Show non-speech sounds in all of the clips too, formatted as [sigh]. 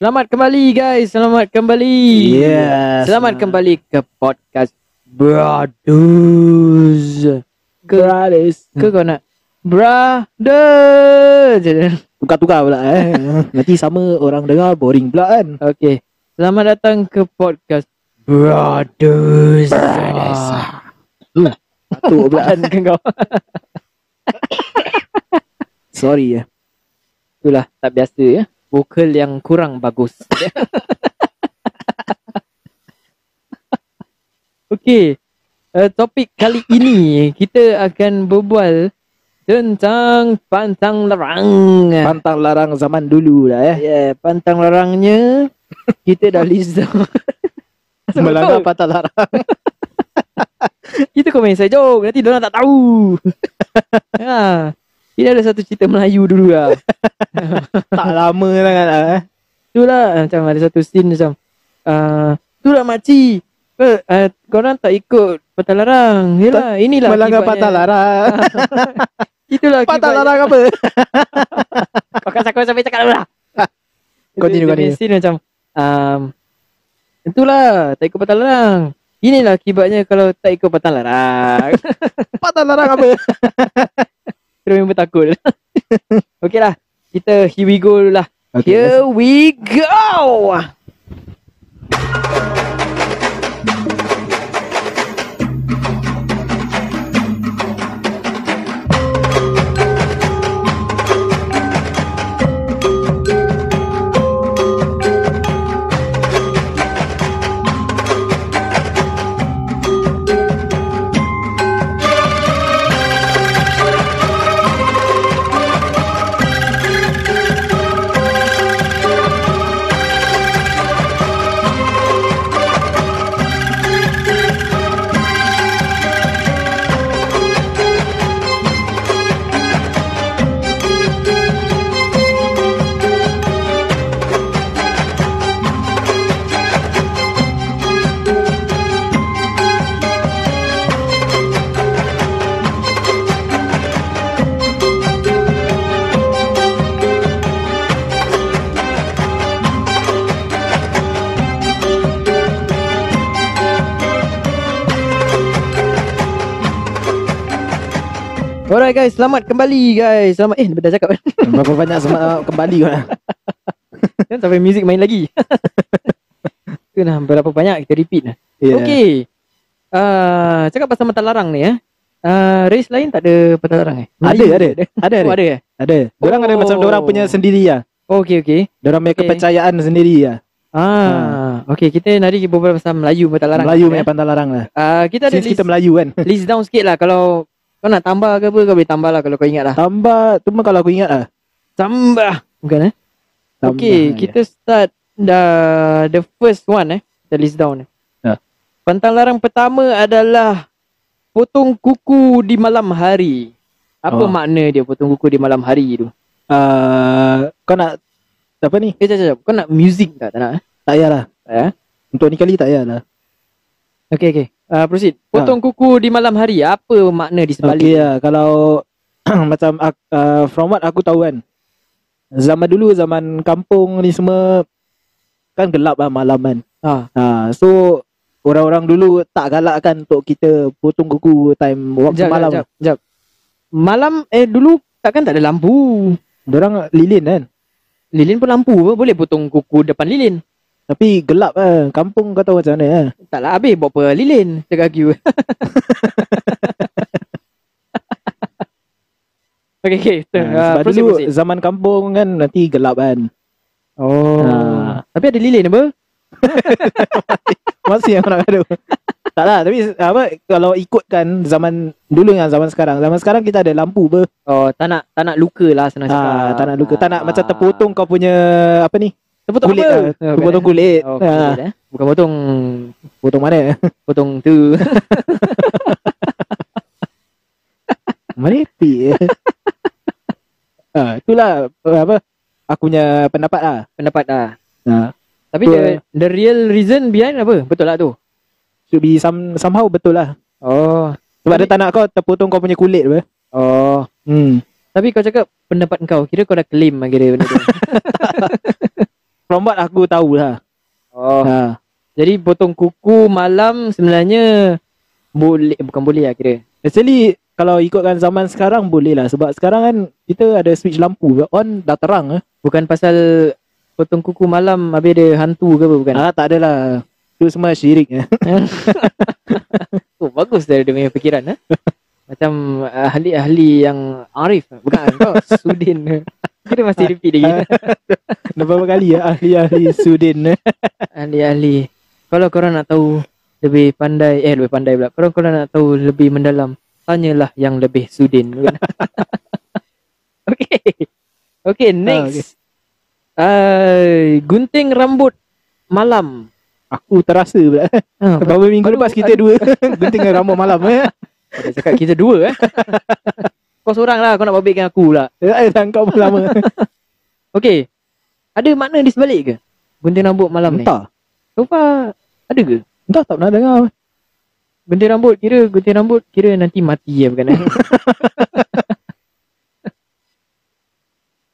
Selamat kembali guys, selamat kembali. Yes. Selamat kembali ke podcast Brothers. Ke Brothers. ke kau nak Brothers. Tukar-tukar pula eh. [laughs] Nanti sama orang dengar boring pula kan. Okey. Selamat datang ke podcast Brothers. Ah. Batuk pula. Ke kau. Sorry ya. Itulah tak biasa ya. Vokal yang kurang bagus. [laughs] Okey. Uh, topik kali ini kita akan berbual tentang pantang larang. Pantang larang zaman dulu lah eh. Ya, yeah, pantang larangnya kita dah list. [laughs] Melanggar pantang larang. [laughs] Kita komen saya joke Nanti diorang tak tahu ha. Ini ada satu cerita Melayu dulu lah [laughs] tak lama sangat lah eh. Itulah Macam ada satu scene macam uh, Itulah makcik uh, uh, Korang tak ikut Patah larang Yelah inilah Melanggar pantang larang. [laughs] Itulah akibatnya. larang apa? [laughs] Kau kan aku sampai cakap dulu lah Continue, dia continue. scene macam um, Itulah Tak ikut patah larang Inilah akibatnya Kalau tak ikut patah larang Pantang larang apa? Kita memang takut. [laughs] Okay lah. Kita here we go dulu lah. Okay, Here we go Alright guys Selamat kembali guys Selamat Eh dah cakap kan [laughs] Berapa banyak semak kembali kau lah. [laughs] Kan sampai muzik main lagi [laughs] Itu lah Berapa banyak kita repeat lah Yeah. Okay uh, Cakap pasal mata larang ni ya uh, Race lain tak ada mata larang eh Ada, Melayu ada. Ada Ada Oh, ada. ada eh Ada. Orang ada Oh. macam orang punya sendiri lah. oh, Okay okay Orang punya Okay. kepercayaan sendiri lah. Ah, Okay kita nanti kita berbual pasal Melayu mata larang Melayu ya. punya pantang larang lah. uh, Kita ada Since list, kita Melayu kan. list down sikit lah Kalau kau nak tambah ke apa Kau boleh tambah lah Kalau kau ingat lah Tambah, pun kalau aku ingat lah. Tambah Bukan eh Tambah, Okay, ya. kita start the the first one eh. The list down. Ya. Pantang larang pertama adalah potong kuku di malam hari. Apa Oh. makna dia potong kuku di malam hari tu? Uh, kau nak apa ni? Eh, jap, jap. Kau nak music tak? Tak nak eh? Tak payahlah. Tak ya? Untuk ni kali tak payahlah. Okay, okay. Uh, proceed. Potong kuku di malam hari. Apa makna di sebalik? Okay lah. Kalau [clears throat] macam uh, from what aku tahu kan. Zaman dulu, zaman kampung ni semua kan gelap lah malam kan. Ha. Ha, so orang-orang dulu tak galakkan untuk kita potong kuku time waktu Jap, malam. jap, jap. Malam eh dulu takkan tak ada lampu. Orang lilin kan. Lilin pun lampu? Boleh potong kuku depan lilin. Tapi gelap kan. Kampung kau tahu macam mana kan. Tak lah habis buat apa lilin cakap aku. [laughs] okay, okay. Ha, Uh, sebab proceed, dulu proceed. zaman kampung kan nanti gelap kan. Oh. Ha. Tapi ada lilin apa? [laughs] Masih yang orang ada. tak lah tapi apa kalau ikutkan zaman dulu dengan zaman sekarang. Zaman sekarang kita ada lampu ber. Oh, tak nak tak nak luka lah senang cakap. Ha, tak nak luka, tak nak Ah. macam terpotong kau punya apa ni? Terpotong kulit apa? lah. Oh, Terpotong bukan, kulit. eh? Oh, Ha, kulit eh. Bukan potong potong mana? [laughs] potong tu. [laughs] Merepek. [laughs] ha, itulah apa aku punya pendapat lah. Pendapat lah. Ha. Tapi the, the real reason behind apa? Betul lah tu. Should be some, somehow betul lah. Oh. Sebab Tapi- dia tak nak kau terpotong kau punya kulit apa. Oh. Hmm. Tapi kau cakap pendapat kau, kira kau dah claim lah kira benda tu. From what aku tahu lah. Oh. Ha. Jadi potong kuku malam sebenarnya boleh eh, bukan boleh lah kira. Actually kalau ikutkan zaman sekarang boleh lah sebab sekarang kan kita ada switch lampu on dah terang eh. Bukan pasal potong kuku malam habis ada hantu ke apa bukan? Ah tak adalah. Itu semua syirik eh. [laughs] Oh, bagus dari dia punya fikiran eh. [laughs] Macam ahli-ahli yang arif bukan kau [laughs] Sudin. Kita masih repeat lagi. [laughs] Dah berapa kali ya ahli-ahli Sudin ahli-ahli. Kalau korang nak tahu lebih pandai eh lebih pandai pula. Kalau korang nak tahu lebih mendalam, tanyalah yang lebih Sudin. [laughs] okay. Okay, next. Uh, gunting rambut malam. Aku terasa pula. [laughs] Ha, Beberapa minggu baru- lepas kita dua gunting rambut malam eh. Dah cakap kita dua eh. Kau seorang lah kau nak babitkan aku pula. [laughs] Eh tangkap pun lama. [laughs] Okay. Ada makna di sebalik ke? Gunting rambut malam ni. Entah. So far ada ke? Entah tak pernah dengar. Gunting rambut kira gunting rambut kira nanti mati ya bukan eh? [laughs]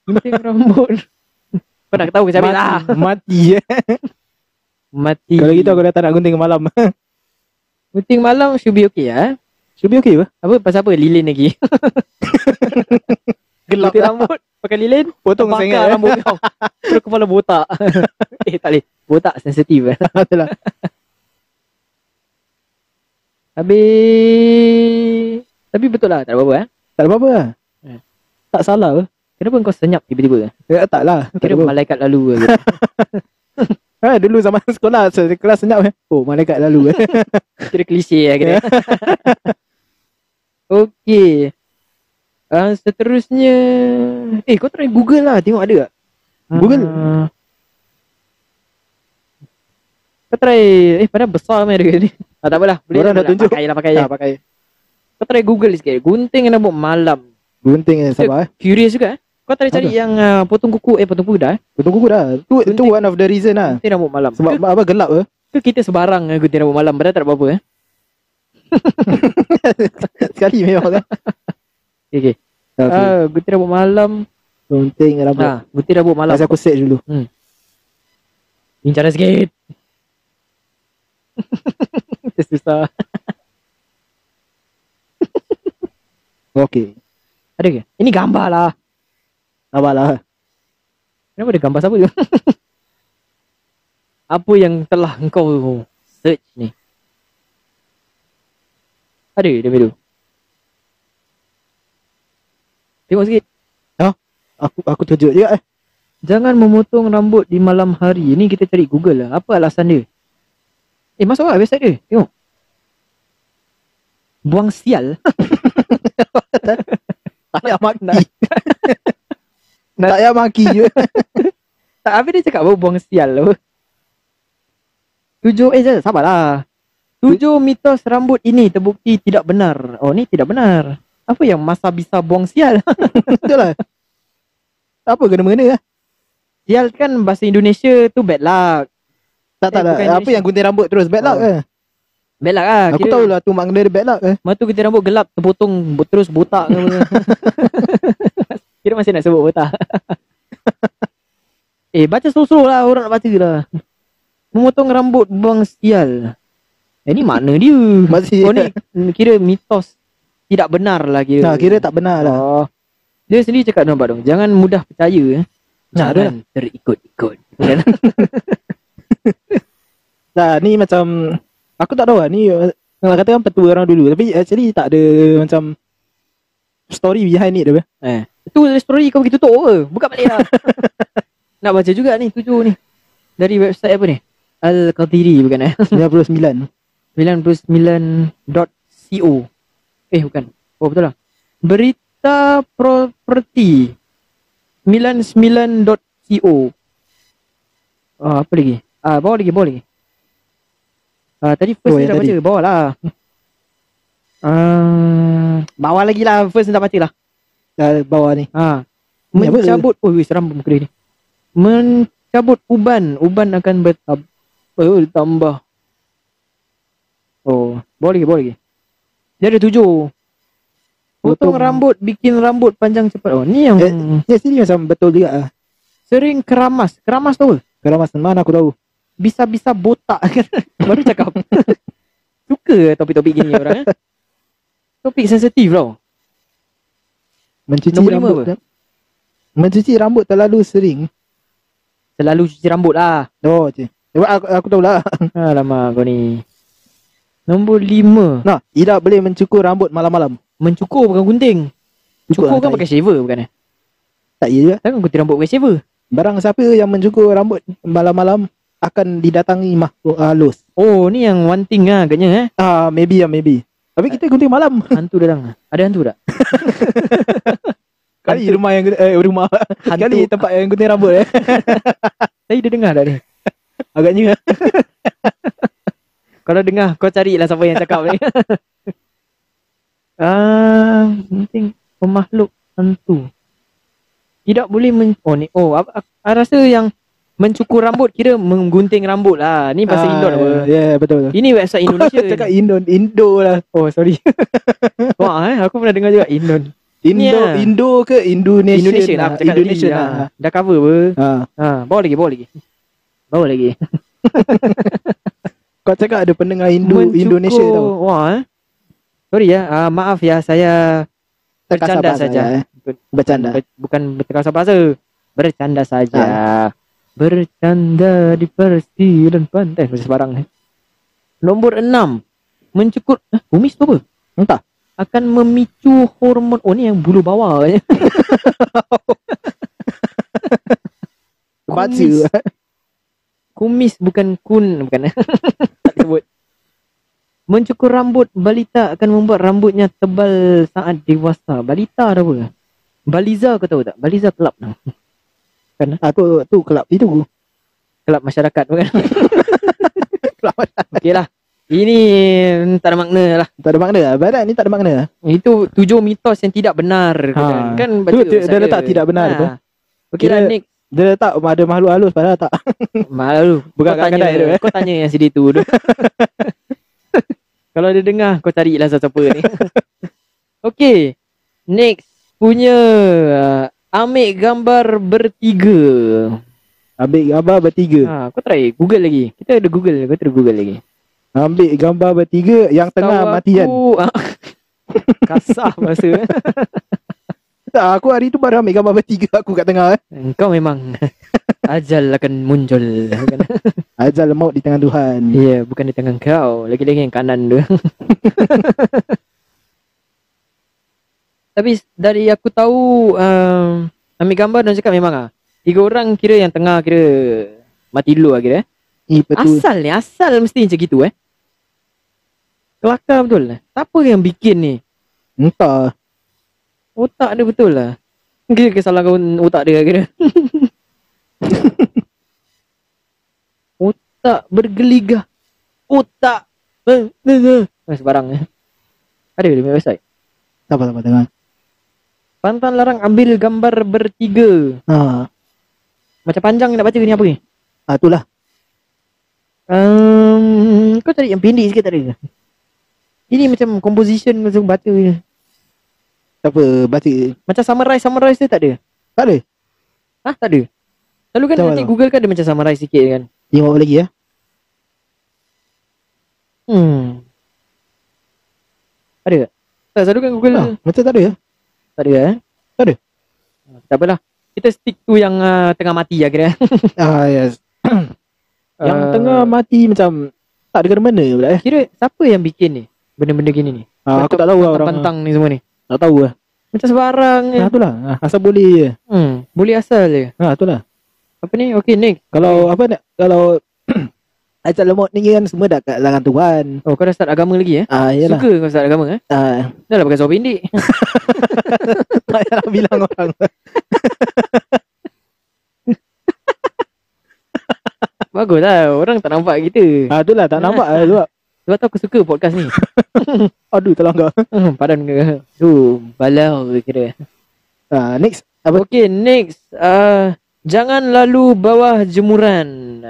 gunting rambut. Kau nak tahu ke siapa lah. Mati eh. Mati. Kalau gitu aku dah tak nak gunting malam. Gunting malam should be okay ah. Should be okay apa? Apa pasal apa lilin lagi? [laughs] Gelap Gunting rambut pakai lilin Potong bakar sangat eh. rambut kau. [laughs] Terus kepala botak. [laughs] eh tak boleh. Botak sensitif eh. Itulah. Habis Tapi betul lah tak ada apa-apa eh. Tak ada apa-apa lah. Eh. Tak salah ke? Kenapa kau senyap tiba-tiba? Eh, tak lah. Tak Kira apa. malaikat lalu ke? Ha, dulu zaman sekolah se- kelas senyap eh. Oh, malaikat lalu eh. Kira klise lah kira. Okey. Uh, seterusnya Eh kau try Google lah Tengok ada tak Google? Ah. Kau try Eh padahal besar meh dia ni [laughs] ah, Tak apalah Boleh Orang lah, dah tunjuk. Pakai lah pakai lah pakai. Kau try Google sikit Gunting rambut malam Gunting eh, sabar eh. Curious juga eh Kau try cari Apa? yang uh, Potong kuku Eh potong kuku dah eh Potong kuku dah. Tu tu one of the reason lah. Gunting rambut malam Sebab ke, apa gelap eh. ke kita sebarang eh, Gunting rambut malam Padahal tak ada apa-apa eh [laughs] Sekali memang kan. Okay, okay. Okay. Ah, Gunting rambut malam Gunting rambut. ha, Gunting rambut malam Masa aku set dulu. Bincang sikit [laughs] Susah [laughs] Okay. Ada ke? Ini gambar lah Sabarlah. Kenapa ada gambar siapa tu? Apa yang telah engkau search ni? Ada dia tu. Tengok sikit. Aku aku terkejut juga eh. Jangan memotong rambut di malam hari. Ini kita cari Google lah. Apa alasan dia? Eh, masuk lah website dia. Tengok. Buang sial. [laughs] Tak payah maki. Nak- tak payah maki je. [laughs] Tak, habis dia cakap apa buang sial apa? Tujuh, eh sabarlah. Tujuh mitos rambut ini terbukti tidak benar. Oh, ni tidak benar. Apa yang masa bisa buang sial? [laughs] Betul lah. Tak apa kena-mengena lah. sial kan bahasa Indonesia tu bad luck. Tak tak Eh, lah. bukan Apa Indonesia. yang gunting rambut terus bad luck Oh. ke? Bad luck lah. Aku tahu lah tu makna dia bad luck ke. Lepas tu kita rambut gelap terpotong terus botak ke apa. [laughs] Kira masih nak sebut botak. [laughs] eh baca slow-slow lah orang nak baca lah. Memotong rambut buang sial. Eh ni makna dia. Masih. Oh ni kira mitos tidak benar lah kira. Nah, kira tak benar lah. Oh. Dia sendiri cakap nampak dong. Jangan mudah percaya. eh. Nah, Jangan terikut-ikut. Kan? [laughs] Nah, ni macam aku tak tahu lah ni nak katakan petua orang dulu tapi actually tak ada macam story behind it apa. eh. Itu story kau pergi tutup ke? Buka balik lah. [laughs] Nak baca juga ni tujuh ni. Dari website apa ni? Al-Qadiri bukan eh? [laughs] 99. 99.co Eh bukan. Oh betul lah. Berita property 99.co Ah apa lagi? Ah bawah lagi bawah lagi. Ah tadi first Oh, ni yang dah tadi. baca Bawah lah. Ah, bawah lagi lah. First ni dah baca lah. Dah bawah ni. Ni apa? Mencabut Oh wih, seram muka dia ni. Mencabut uban. Uban akan bertab oh, Bertambah Oh bawah lagi Dia ada tujuh Potong Potong- rambut Bikin rambut panjang cepat Oh ni yang Eh. Ya, sini macam betul juga lah. Sering keramas Keramas tu apa? Kalau mas mana aku tahu. Bisa-bisa botak [laughs] Baru cakap [laughs] Suka topik-topik gini orang eh? Topik sensitif tau Mencuci Nombor rambut. apa? Mencuci rambut terlalu sering. Selalu cuci rambut lah Oh, cik. Sebab aku, aku tahu lah. Alamak kau ni Nombor lima Nah, tidak boleh mencukur rambut malam-malam. Mencukur bukan gunting Cukur lah, kan pakai shaver bukan eh Tak ya juga. Takkan gunting rambut pakai shaver Barang siapa yang mencukur rambut malam-malam akan didatangi makhluk halus. Oh ni yang one thing lah agaknya eh Ah, maybe ya, maybe. Tapi kita gunting malam. [laughs] Hantu datang Ada hantu tak? [laughs] Kali Hantu. rumah yang eh rumah. Hantu Kali tempat yang gunting rambut eh. [laughs] Saya dah dengar tak ni Agaknya. Kalau dengar kau carilah siapa yang cakap ni [laughs] Ah, penting pemakhluk hantu. Tidak boleh men Oh ni oh aku, aku, aku rasa yang mencukur rambut kira menggunting rambut lah. Ni bahasa Indon apa? Ya, yeah, betul. Ini website [laughs] Indonesia. Cakap Indo, Indo lah. oh sorry. [laughs] Wah eh aku pernah dengar juga Indon. Indo, Ya. Indo ke Indonesia? Indonesia lah aku cakap Indonesia lah. Ah, Dah cover apa? Ha. Ha, bawa lagi, bawa lagi. Bawa lagi. Kau cakap ada pendengar Indo Mencukur- Indonesia tau. Wah eh. Sorry ya, ah, maaf ya saya Terkasar bercanda saja. ya, eh. Bercanda. Ber- bukan berterkasar bahasa. Bercanda saja. Ah. Bercanda di persidan pantai. Macam sebarang ni. Nombor enam. Mencukur. Eh, kumis tu apa? Entah. Akan memicu hormon. Oh ni yang bulu bawah. [laughs] Baca. Kumis. Kumis bukan kun. Bukan. [laughs] sebut. Mencukur rambut balita akan membuat rambutnya tebal saat dewasa. Balita ada apa? Baliza kau tahu tak? Baliza club. Aku tu kelab itu. Kelab masyarakat bukan? [laughs] Kelab Okey lah. Ini mm, tak ada makna lah. Tak ada makna. Barat ni tak ada makna. Itu tujuh mitos yang tidak benar. Ha. Kan, kan Tu baca dia- dia letak tidak benar tu. Okey lah Nick. Dia letak ada makhluk halus padahal tak. [laughs] Malu. Bukan kau kat tanya, kedai tu, eh. Kau tanya yang sidi tu. tu. [laughs] Kalau dia dengar, kau carilah siapa ni. [laughs] Okey. Next. Punya uh, ambil gambar bertiga. Ambil gambar bertiga. Ha, kau try Google lagi. Kita ada Google. Kau terus Google lagi. Ambil gambar bertiga yang tengah Tahu mati kan. aku, ah, Kasar bahasa. Tak, aku hari tu baru ambil gambar bertiga aku kat tengah. Eh. Engkau memang [laughs] ajal akan muncul. Ajal maut di tangan Tuhan. Ya, yeah, bukan di tangan kau. Lagi-lagi yang kanan tu. [laughs] Tapi dari aku tahu um, ambil gambar dan cakap memang ah. Tiga orang kira yang tengah kira mati dulu lah kira. eh. Eh, betul. Asal ni, asal mesti macam gitu eh. Kelakar betul lah. Siapa yang bikin ni? Entah. Otak dia betul lah. Kira kesalahan otak dia kira. [laughs] otak bergeligah. Otak. Eh, eh, eh. Sebarang eh. Ada punya website. Tak apa-apa tengah. Pantang larang ambil gambar bertiga. Ha. Macam panjang nak baca ni apa ni? Ah, itulah. Um, kau cari yang pendek sikit tak ada ke? Ini macam composition macam baca ni. Tak apa, baca. Macam summarize summarize dia tak ada. Tak ada. Hah tak ada. Selalu kan Macam nanti mana? Google kan ada macam summarize sikit kan. Tengok lagi ya. Hmm. Ada tak? Tak selalu kan Google Ah, macam tak ada ya. tak ada eh? Tak ada. Tak apalah. Kita stick tu yang uh, tengah mati lah [laughs] kira. Ah, yes. [coughs] Yang Ah, tengah mati macam tak ada mana pula eh. Kira siapa yang bikin ni? Benda-benda gini ni. Ah, aku tak tahu lah orang. Pantang ni semua ni. Tak tahu lah. Macam sebarang je. Ah, itulah. Ah, asal boleh je. Hmm. Boleh asal je. Ah, itulah. Apa ni? Okay Nick. Kalau apa nak kalau [clears throat] ajal maut ni kan semua dah kat tangan Tuhan. Oh kau dah start agama lagi eh? Ah, yalah. Suka kau start agama eh? Ah, Dah lah pakai seluar pendek. [laughs] [laughs] tak payah bilang orang. [laughs] Bagus lah. Orang tak nampak kita. Ah, itulah tak nampak ah, sebab Sebab tu aku suka podcast ni. [laughs] aduh terlanggar. Hmm, Padan ke? Tu balau kira. Ah, next apa? Okay, next. Uh, jangan lalu bawah jemuran.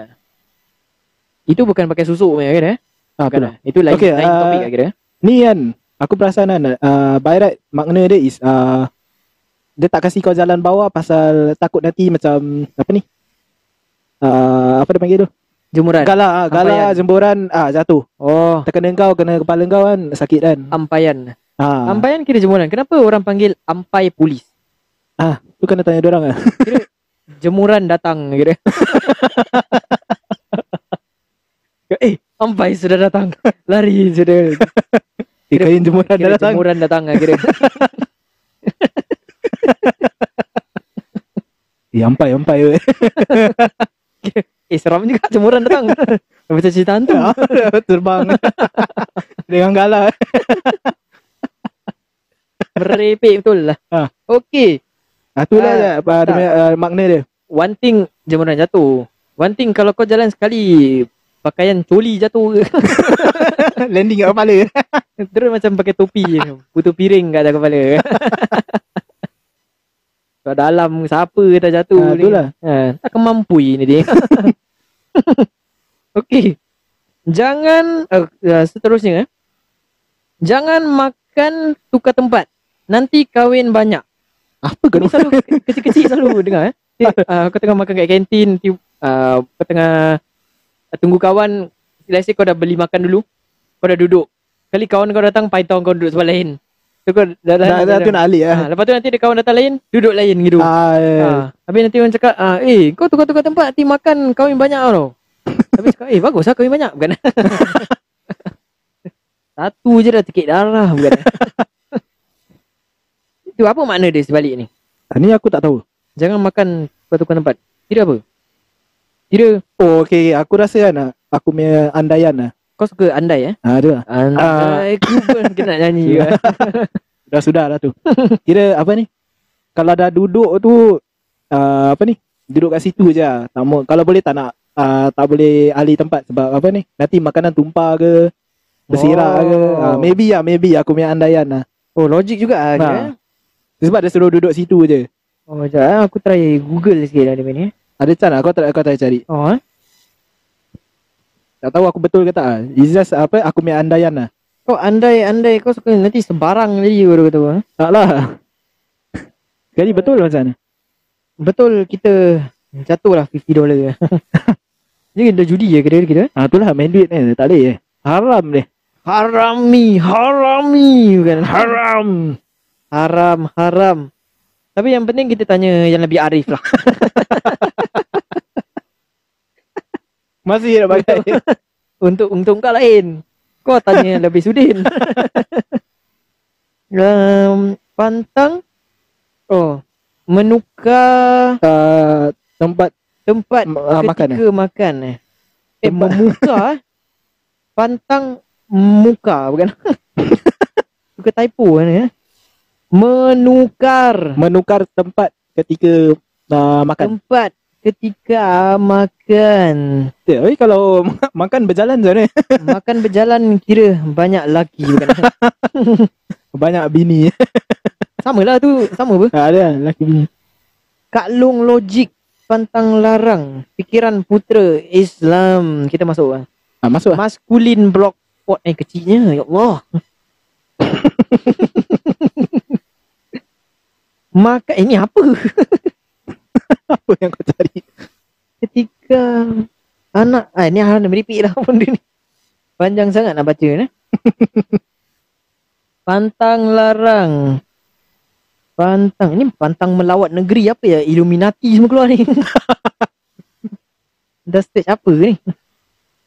Itu bukan pakai susuk punya kira eh? Ah, Bukan lah. Itu lain, Okay, lain ah, topik lah kira. Ni kan aku perasan kan uh, by right makna dia is uh, dia tak kasih kau jalan bawah pasal takut nanti macam apa ni? uh, apa dia panggil tu? Jemuran. Gala, ah, gala Ampayan. jemburan ah jatuh. Oh, Terkena kau, kena kepala kau kan sakit kan. ampayan. Ah, Ampayan kira jemuran. Kenapa orang panggil ampai polis? ah, tu kena tanya dia orang ah. Jemuran datang kira. [laughs] eh, ampai sudah datang. Lari sudah. [laughs] Eh, kain jemuran dah Kira datang. jemuran datang ah, kira. [laughs] Eh, ampai, ampai. weh. Eh, seram juga [laughs] jemuran datang. [laughs] Macam cerita hantu. Ah, [laughs] Terbang. Dengan gala. Merepek betul lah. Ah. Okey. Ah, tu lah Ah, je, apa ah, makna dia. One thing jemuran jatuh. One thing kalau kau jalan sekali pakaian coli jatuh Landing kat kepala. terus macam pakai topi je. Putu piring kat atas kepala. Kat dalam siapa dah jatuh Ah, ni. itulah. Ha, takkan mampu ni dia. [laughs] Okey. Jangan uh, uh, seterusnya eh. Jangan makan tukar tempat. Nanti kahwin banyak. Apa kau ni? selalu kecil-kecil [laughs] selalu dengar eh. Uh, [laughs] kau tengah makan kat kantin, ti- uh, kau tengah uh, tunggu kawan, let's say kau dah beli makan dulu, kau dah duduk. Kali kawan kau datang, paitong kau duduk sebelah lain. Tu kau dah, dah, Dah, tu nak alik ha, ah. Lepas tu nanti ada kawan datang lain, duduk lain gitu. Ah, eh. Ha, habis nanti orang cakap, ah, eh kau tukar-tukar tempat, nanti makan kahwin banyak tau. [laughs] Habis cakap, eh bagus lah kahwin banyak. Bukan? [laughs] Satu je dah tekik darah. Bukan? [laughs] Itu apa makna dia sebalik ni? Ah, Ni aku tak tahu. Jangan makan tukar-tukar tempat. Kira apa? Kira Oh, okay. Aku rasa kan, aku punya andaian lah. Kau suka andai eh? Ah, tu lah. Andai ku pun kena nyanyi kan? [laughs] [laughs] Dah sudah lah tu. Kira apa ni? Kalau dah duduk tu uh, apa ni? Duduk kat situ je lah. Tak mau, kalau boleh tak nak uh, tak boleh alih tempat sebab apa ni? Nanti makanan tumpah ke bersirak ke. Oh. Uh, maybe lah, maybe aku punya andaian lah. Oh logik juga lah Ha. eh? Sebab dia suruh duduk situ je. Oh sekejap eh. Aku try google sikit lah dia punya ni. Ada lah, kau tak kau tak cari. Oh eh? Tak tahu aku betul ke tak lah. It's just apa aku punya andaian lah. Kau andai-andai kau suka nanti sebarang tadi baru kata apa? Tak lah. Jadi betul macam mana? Betul kita jatuh lah 50 dolar. Jadi dah judi je kira kita. Ah itulah main duit ni. Tak boleh. Haram dia. Harami, harami bukan haram. Haram, haram. Tapi yang penting kita tanya yang lebih arif lah. [laughs] Masih nak pakai. [laughs] untuk untuk kau lain. Kau tanya [laughs] yang lebih sudin. um, [laughs] pantang oh menukar uh, tempat tempat Ah, makan ketika makan eh. Eh Tempat- memuka eh. Pantang muka bukan. Suka typo ni eh. Menukar menukar tempat ketika uh, makan. tempat ketika makan. Tapi kalau makan berjalan mana? [laughs] Makan berjalan kira banyak laki bukan. [laughs] Banyak bini. [laughs] sama lah tu, sama apa? Ah, ada lelaki bini. Kak Long logik pantang larang fikiran putera Islam. Kita masuk ah. Ah, masuk lah. Maskulin block pot eh kecilnya ya Allah. Maka ini apa? [laughs] Apa yang kau cari? Ketika anak ah ni hang meripik lah [laughs] benda ni. Panjang sangat nak baca ni. [laughs] pantang larang. Pantang ini pantang melawat negeri apa ya? Illuminati semua keluar ni. Dah stage apa ni?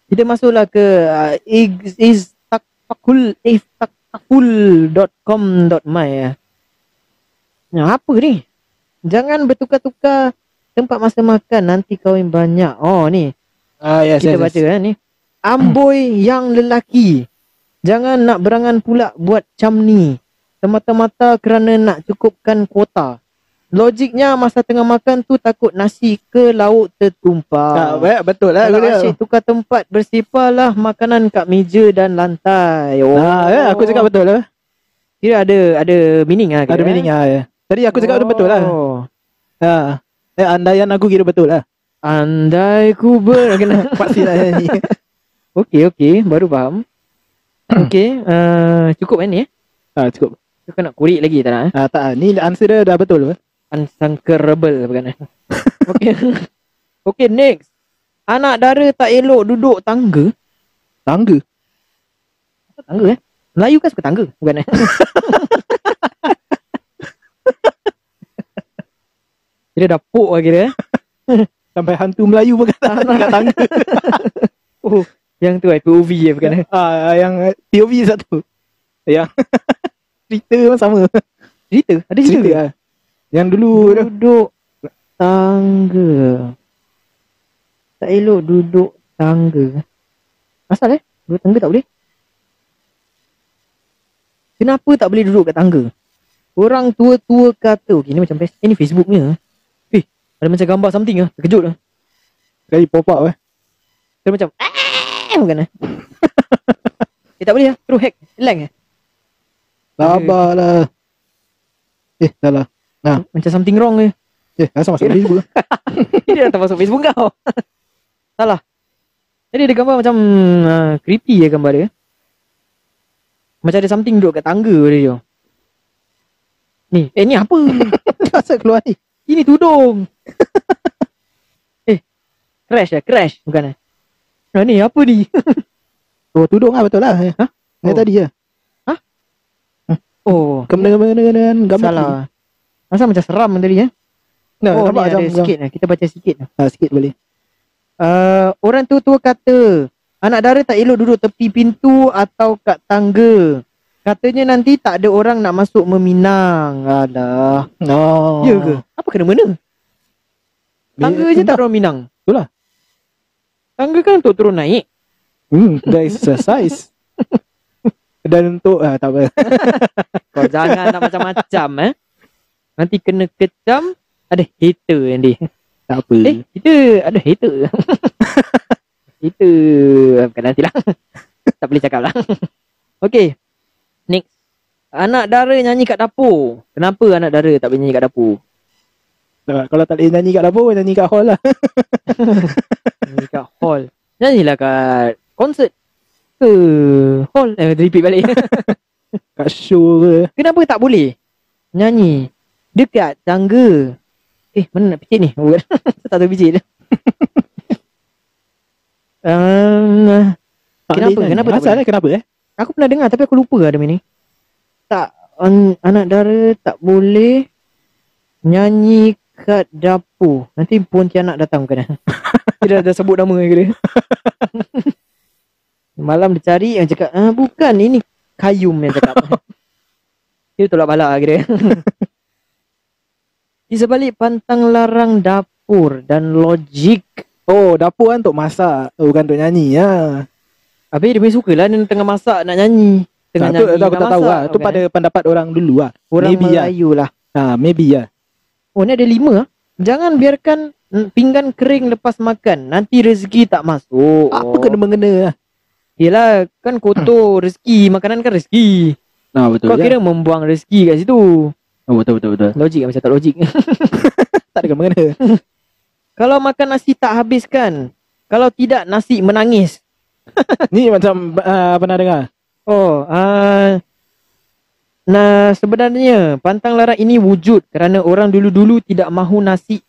Kita masuklah ke uh, is, is takfakul iftakful.com.my ya. Nah, apa ni? Jangan bertukar-tukar tempat masa makan nanti kahwin banyak. Oh ni, Ah, yes, kita yes, baca yes. kan ni. Amboi yang lelaki. Jangan nak berangan pula buat macam ni. Semata-mata kerana nak cukupkan kuota. Logiknya masa tengah makan tu takut nasi ke lauk Ah, tertumpah. baik, betul lah. Kalau asyik tukar tempat bersipalah makanan kat meja dan lantai. Oh. Ah, ya, aku cakap betul lah. Kira ada ada meaning lah. Ada meaning eh? ah, ya. Tadi aku cakap tu betul lah. Oh. Ha. Eh, andaian aku kira betul lah. Andai ku ber... Kena. [laughs] Pasti nak nyanyi. [laughs] Okey, okey. Baru faham. [clears throat] okey. Uh, cukup kan ni eh? ah, cukup. Kau nak kurik lagi tak nak eh? Ah, tak, ni answer dia dah betul. Apa? Unsangkerable bukan [laughs] eh? okey. okey, next. Anak dara tak elok duduk tangga. Tangga. Tangga eh. Melayu kan suka tangga, bukan eh? Kira dapuk lah kira eh. [laughs] Sampai hantu Melayu pun kata kat tangga. [laughs] [laughs] Oh, yang tu eh, POV eh, bukan eh? Ah, yang POV satu. Yang cerita pun sama. Cerita? Ada cerita? Cerita ah. Yang dulu. Duduk tangga. Tak elok duduk tangga. Asal eh? Duduk tangga tak boleh? Kenapa tak boleh duduk kat tangga? Orang tua-tua kata, okay, ni macam best. Eh, ni Facebooknya. Eh, ada macam gambar something ah. Terkejut lah. Kali pop up eh. Dia macam, eh, bukan eh? [laughs] eh, tak boleh lah. Terus hack. Hilang eh? Sabarlah. Eh, salah. Macam something wrong eh. Eh, asal masuk Facebook. [laughs] Dia datang masuk Facebook kau. [laughs] Salah. Jadi dia gambar macam uh, creepy ya gambar dia. Macam ada something duduk kat tangga dia. Ni, eh ni apa? Asal keluar ni? Ini tudung. [laughs] eh, crash lah, crash. Bukan eh? Nah, ni apa ni? [laughs] Oh, tudung lah betul lah. Yang Oh. tadi ya. Oh, Kemudian gambar salah. Masa macam seram tadi eh? Nah, oh, nampak macam sikit lah. Kita baca sikit lah. Ha, sikit boleh. Uh, orang tua-tua kata anak dara tak elok duduk tepi pintu atau kat tangga. Katanya nanti tak ada orang nak masuk meminang. Alah. Oh. Ya ke? Apa kena mana? Tangga je tak orang minang. Betul lah. Tangga kan untuk turun naik. Hmm, dah exercise. [laughs] Dan untuk ah, tak apa. [laughs] Kau jangan nak macam-macam eh. Nanti kena kecam ada hater yang dia. Tak apa. Eh, kita ada hater. [laughs] hater. Bukan nanti lah. tak boleh cakap lah. okay. Next. Anak dara nyanyi kat dapur. Kenapa anak dara tak boleh nyanyi kat dapur? Tak, kalau tak boleh nyanyi kat dapur, nyanyi kat hall lah. [laughs] Nyanyi kat hall. Nyanyilah kat konsert. Ke hall. Eh, repeat balik. [laughs] Kat show ke. Kenapa tak boleh? Nyanyi. Dekat tangga. Eh, mana nak picit ni? [laughs] Bukan. tak tahu picit. um, Tak Kenapa? Kenapa tak eh, kenapa eh? Aku pernah dengar tapi aku lupa ada ni. Tak, an, anak dara tak boleh nyanyi kat dapur. Nanti Pontianak datang bukan? [laughs] Dia dah, dah sebut nama ke dia. [laughs] Malam dia cari yang cakap, ah, bukan ini Kayum yang cakap. [laughs] dia tolak balak ke dia. Di sebalik pantang larang dapur dan logik. Oh, dapur kan untuk masak. Oh, bukan untuk nyanyi ya. Habis dia punya suka lah dia tengah masak nak nyanyi. Tengah Nah, nyanyi tu aku tak tahu lah. Tu bukan? pada pendapat orang dulu lah. Orang maybe lah. Melayu lah. Ha, maybe lah. Oh ni ada lima ah. Jangan biarkan pinggan kering lepas makan. Nanti rezeki tak masuk. Apa kena mengena lah. Yelah kan kotor [clears throat] rezeki. Makanan kan rezeki. Nah, betul. Kau je. kira membuang rezeki kat situ. Oh, betul, betul, betul. Logik lah macam tak logik. [laughs] tak ada kena mengena. [laughs] Kalau makan nasi tak habiskan. Kalau tidak nasi menangis. [laughs] Ni macam uh, pernah dengar. Oh, uh, nah sebenarnya pantang larang ini wujud kerana orang dulu-dulu tidak mahu nasi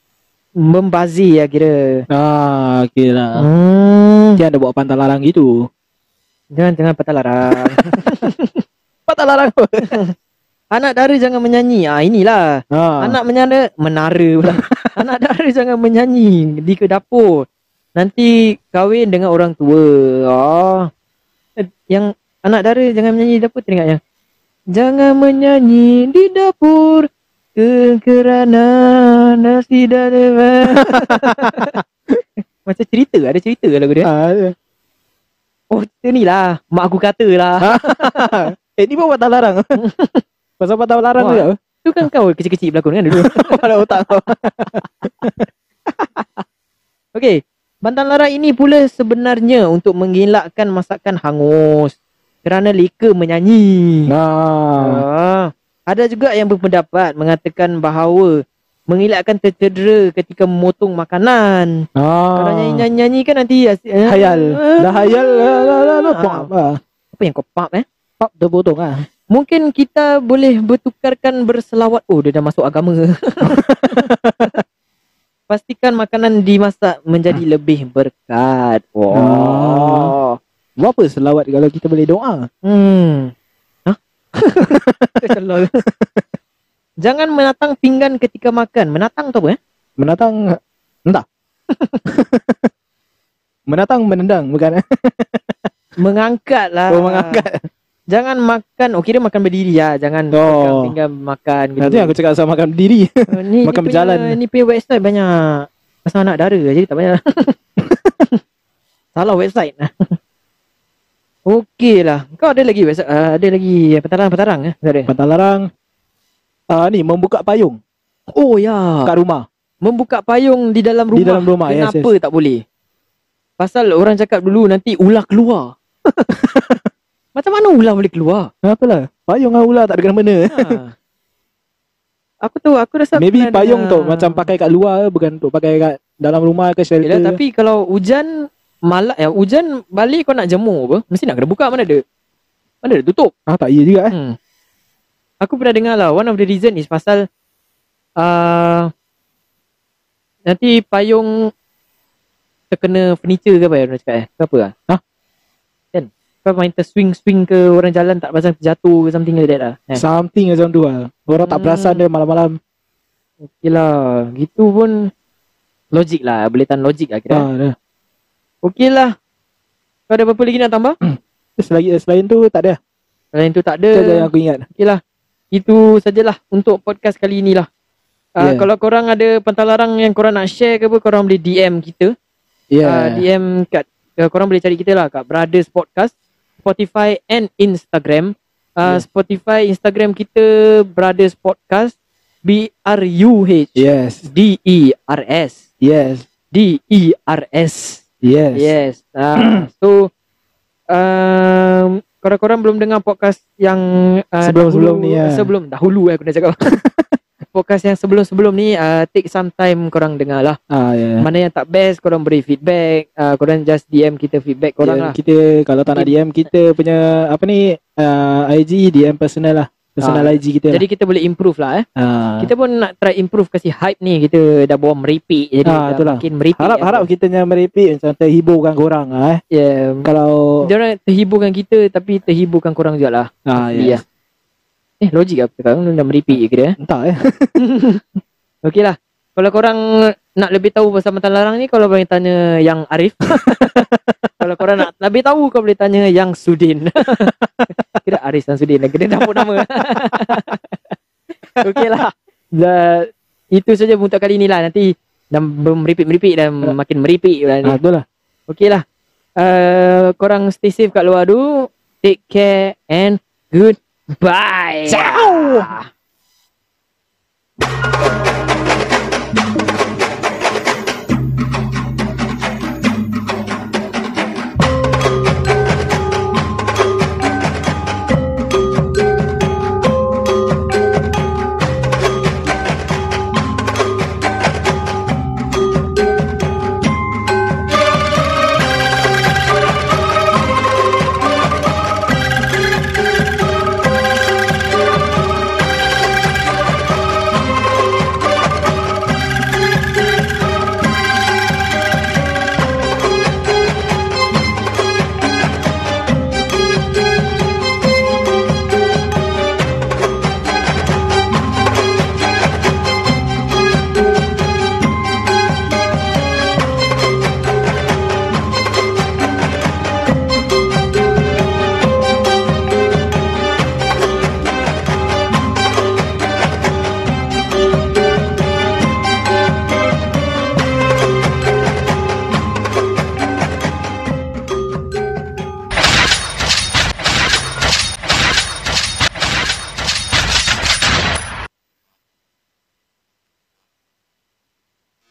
membazir ya kira. Ah, okey lah. Hmm. Dia ada buat pantang larang gitu. Jangan jangan patah larang. [laughs] Pantang larang apa? [laughs] Anak dara jangan menyanyi. Ah inilah. Ha. Anak menara menara pula. Anak dara jangan menyanyi di ke dapur. Nanti kahwin dengan orang tua. Oh. Yang anak dara jangan menyanyi di dapur teringat yang Jangan menyanyi di dapur ke kerana nasi dah. [laughs] Macam cerita ada cerita lagu dia. Ah, Oh cerita ni lah. Mak aku kata lah. [laughs] eh, ni pun pantang larang. Pasal pantang larang Wah. juga. Tu kan kau kecil-kecil berlakon kan dulu. [laughs] Kepala otak kau. Okey, bantan larang ini pula sebenarnya untuk mengelakkan masakan hangus kerana leka menyanyi. Nah. Ah, ada juga yang berpendapat mengatakan bahawa mengelakkan tercedera ketika memotong makanan. Ah. Kalau nyanyi-nyanyi kan nanti eh, Hayal. ah, Dah hayal. Lah, lah, lah, lah. Ah. Pop, ah. Apa yang kau pap eh? Pop terpotong ah. Mungkin kita boleh bertukarkan berselawat. Oh, dia dah masuk agama. [laughs] pastikan makanan dimasak menjadi lebih berkat. Wah. Buat apa selawat kalau kita boleh doa? Hmm. Hah? [laughs] Tolol. Jangan menatang pinggan ketika makan. Menatang tu apa eh? Menatang entah. [laughs] Menatang menendang bukan? Mengangkat lah. Oh, mengangkat. Jangan makan. Oh kira makan berdiri ya. Jangan Oh. pinggan makan gitu. Nanti aku cakap sama makan berdiri. Uh, [laughs] ni, makan ni berjalan. Punya, ni punya website banyak pasal anak dara jadi tak banyak. [laughs] Salah website. [laughs] Okey lah. Kau ada lagi website? Uh, ada lagi petarang-petarang eh? Tak ada? Patah larang. Ah ni membuka payung Oh ya. kat rumah. Membuka payung di dalam rumah. Di dalam rumah, yes, Kenapa tak boleh? Pasal orang cakap dulu nanti ular keluar. Macam mana ular boleh keluar? Kenapa lah? Payung dengan ular tak ada kena-mena. Ha. Aku tu aku rasa Maybe payung tu macam pakai kat luar bukan untuk pakai kat dalam rumah ke shelter. Yelah, tapi kalau hujan malam ya hujan balik kau nak jemur apa? Mesti nak kena buka mana ada? Mana ada tutup? ah tak iya juga eh. Hmm. Aku pernah dengar lah one of the reason is pasal uh, nanti payung terkena furniture ke apa ya orang cakap eh? Ke apa lah? Hah? Kau main terswing-swing ke orang jalan tak pasang terjatuh ke something like that lah. Eh? Something macam tu lah. Orang tak Hmm. perasan dia malam-malam. Okay lah. Gitu pun logik lah. Boleh tahan logik lah kira. Ah, dah. Okey lah. Kau ada apa-apa lagi nak tambah? Selain, selain tu tak ada. Selain tu tak ada. Itu yang aku ingat. Okey lah. Itu sajalah untuk podcast kali ni lah. Uh, Yeah. Kalau korang ada pentalarang yang korang nak share ke apa, korang boleh DM kita. Ya. Uh, DM kat, uh, korang boleh cari kita lah kat Brothers Podcast, Spotify and Instagram. Uh, Yeah. Spotify, Instagram kita Brothers Podcast. B-R-U-H Yes. D-E-R-S Yes. D-E-R-S Yes. Yes. Uh, [coughs] so um, korang-korang belum dengar podcast yang uh, Sebelum-sebelum dahulu- ni, ya. Sebelum dahulu eh, aku nak cakap. [laughs] podcast yang sebelum-sebelum ni uh, take some time korang dengar lah. Ah ya. Mana yang tak best korang beri feedback. Uh, korang just DM kita feedback korang DM lah. kita kalau tak nak DM kita punya apa ni uh, IG DM personal lah. Personal Ah, IG kita Jadi kita boleh improve lah eh. lah. Ah. Kita pun nak try improve kasih hype ni. Kita dah bawa meripik. Jadi Ah, itulah. makin meripik. harap harap kita yang merepek macam terhiburkan korang lah eh. Yeah. Kalau Dia orang terhiburkan kita tapi terhiburkan korang juga lah. ah Ya. ya. Eh logik apa? Cakap Dah meripik je kira eh. Entah eh. [laughs] Okey lah. Kalau korang nak lebih tahu pasal Mantan Larang ni Kalau boleh tanya yang Arif. [laughs] Kalau korang nak lebih tahu Kau boleh tanya yang Sudin. [laughs] Kira Arif dan Sudin Kena dapur nama. Okey lah. Dah, Itu saja untuk kali ni lah. Nanti Dah meripik-meripik Dan makin meripik lah ni. Ah betul lah. Okey lah. Uh, Korang stay safe kat luar dulu. Take care And Bye. Ciao. [laughs]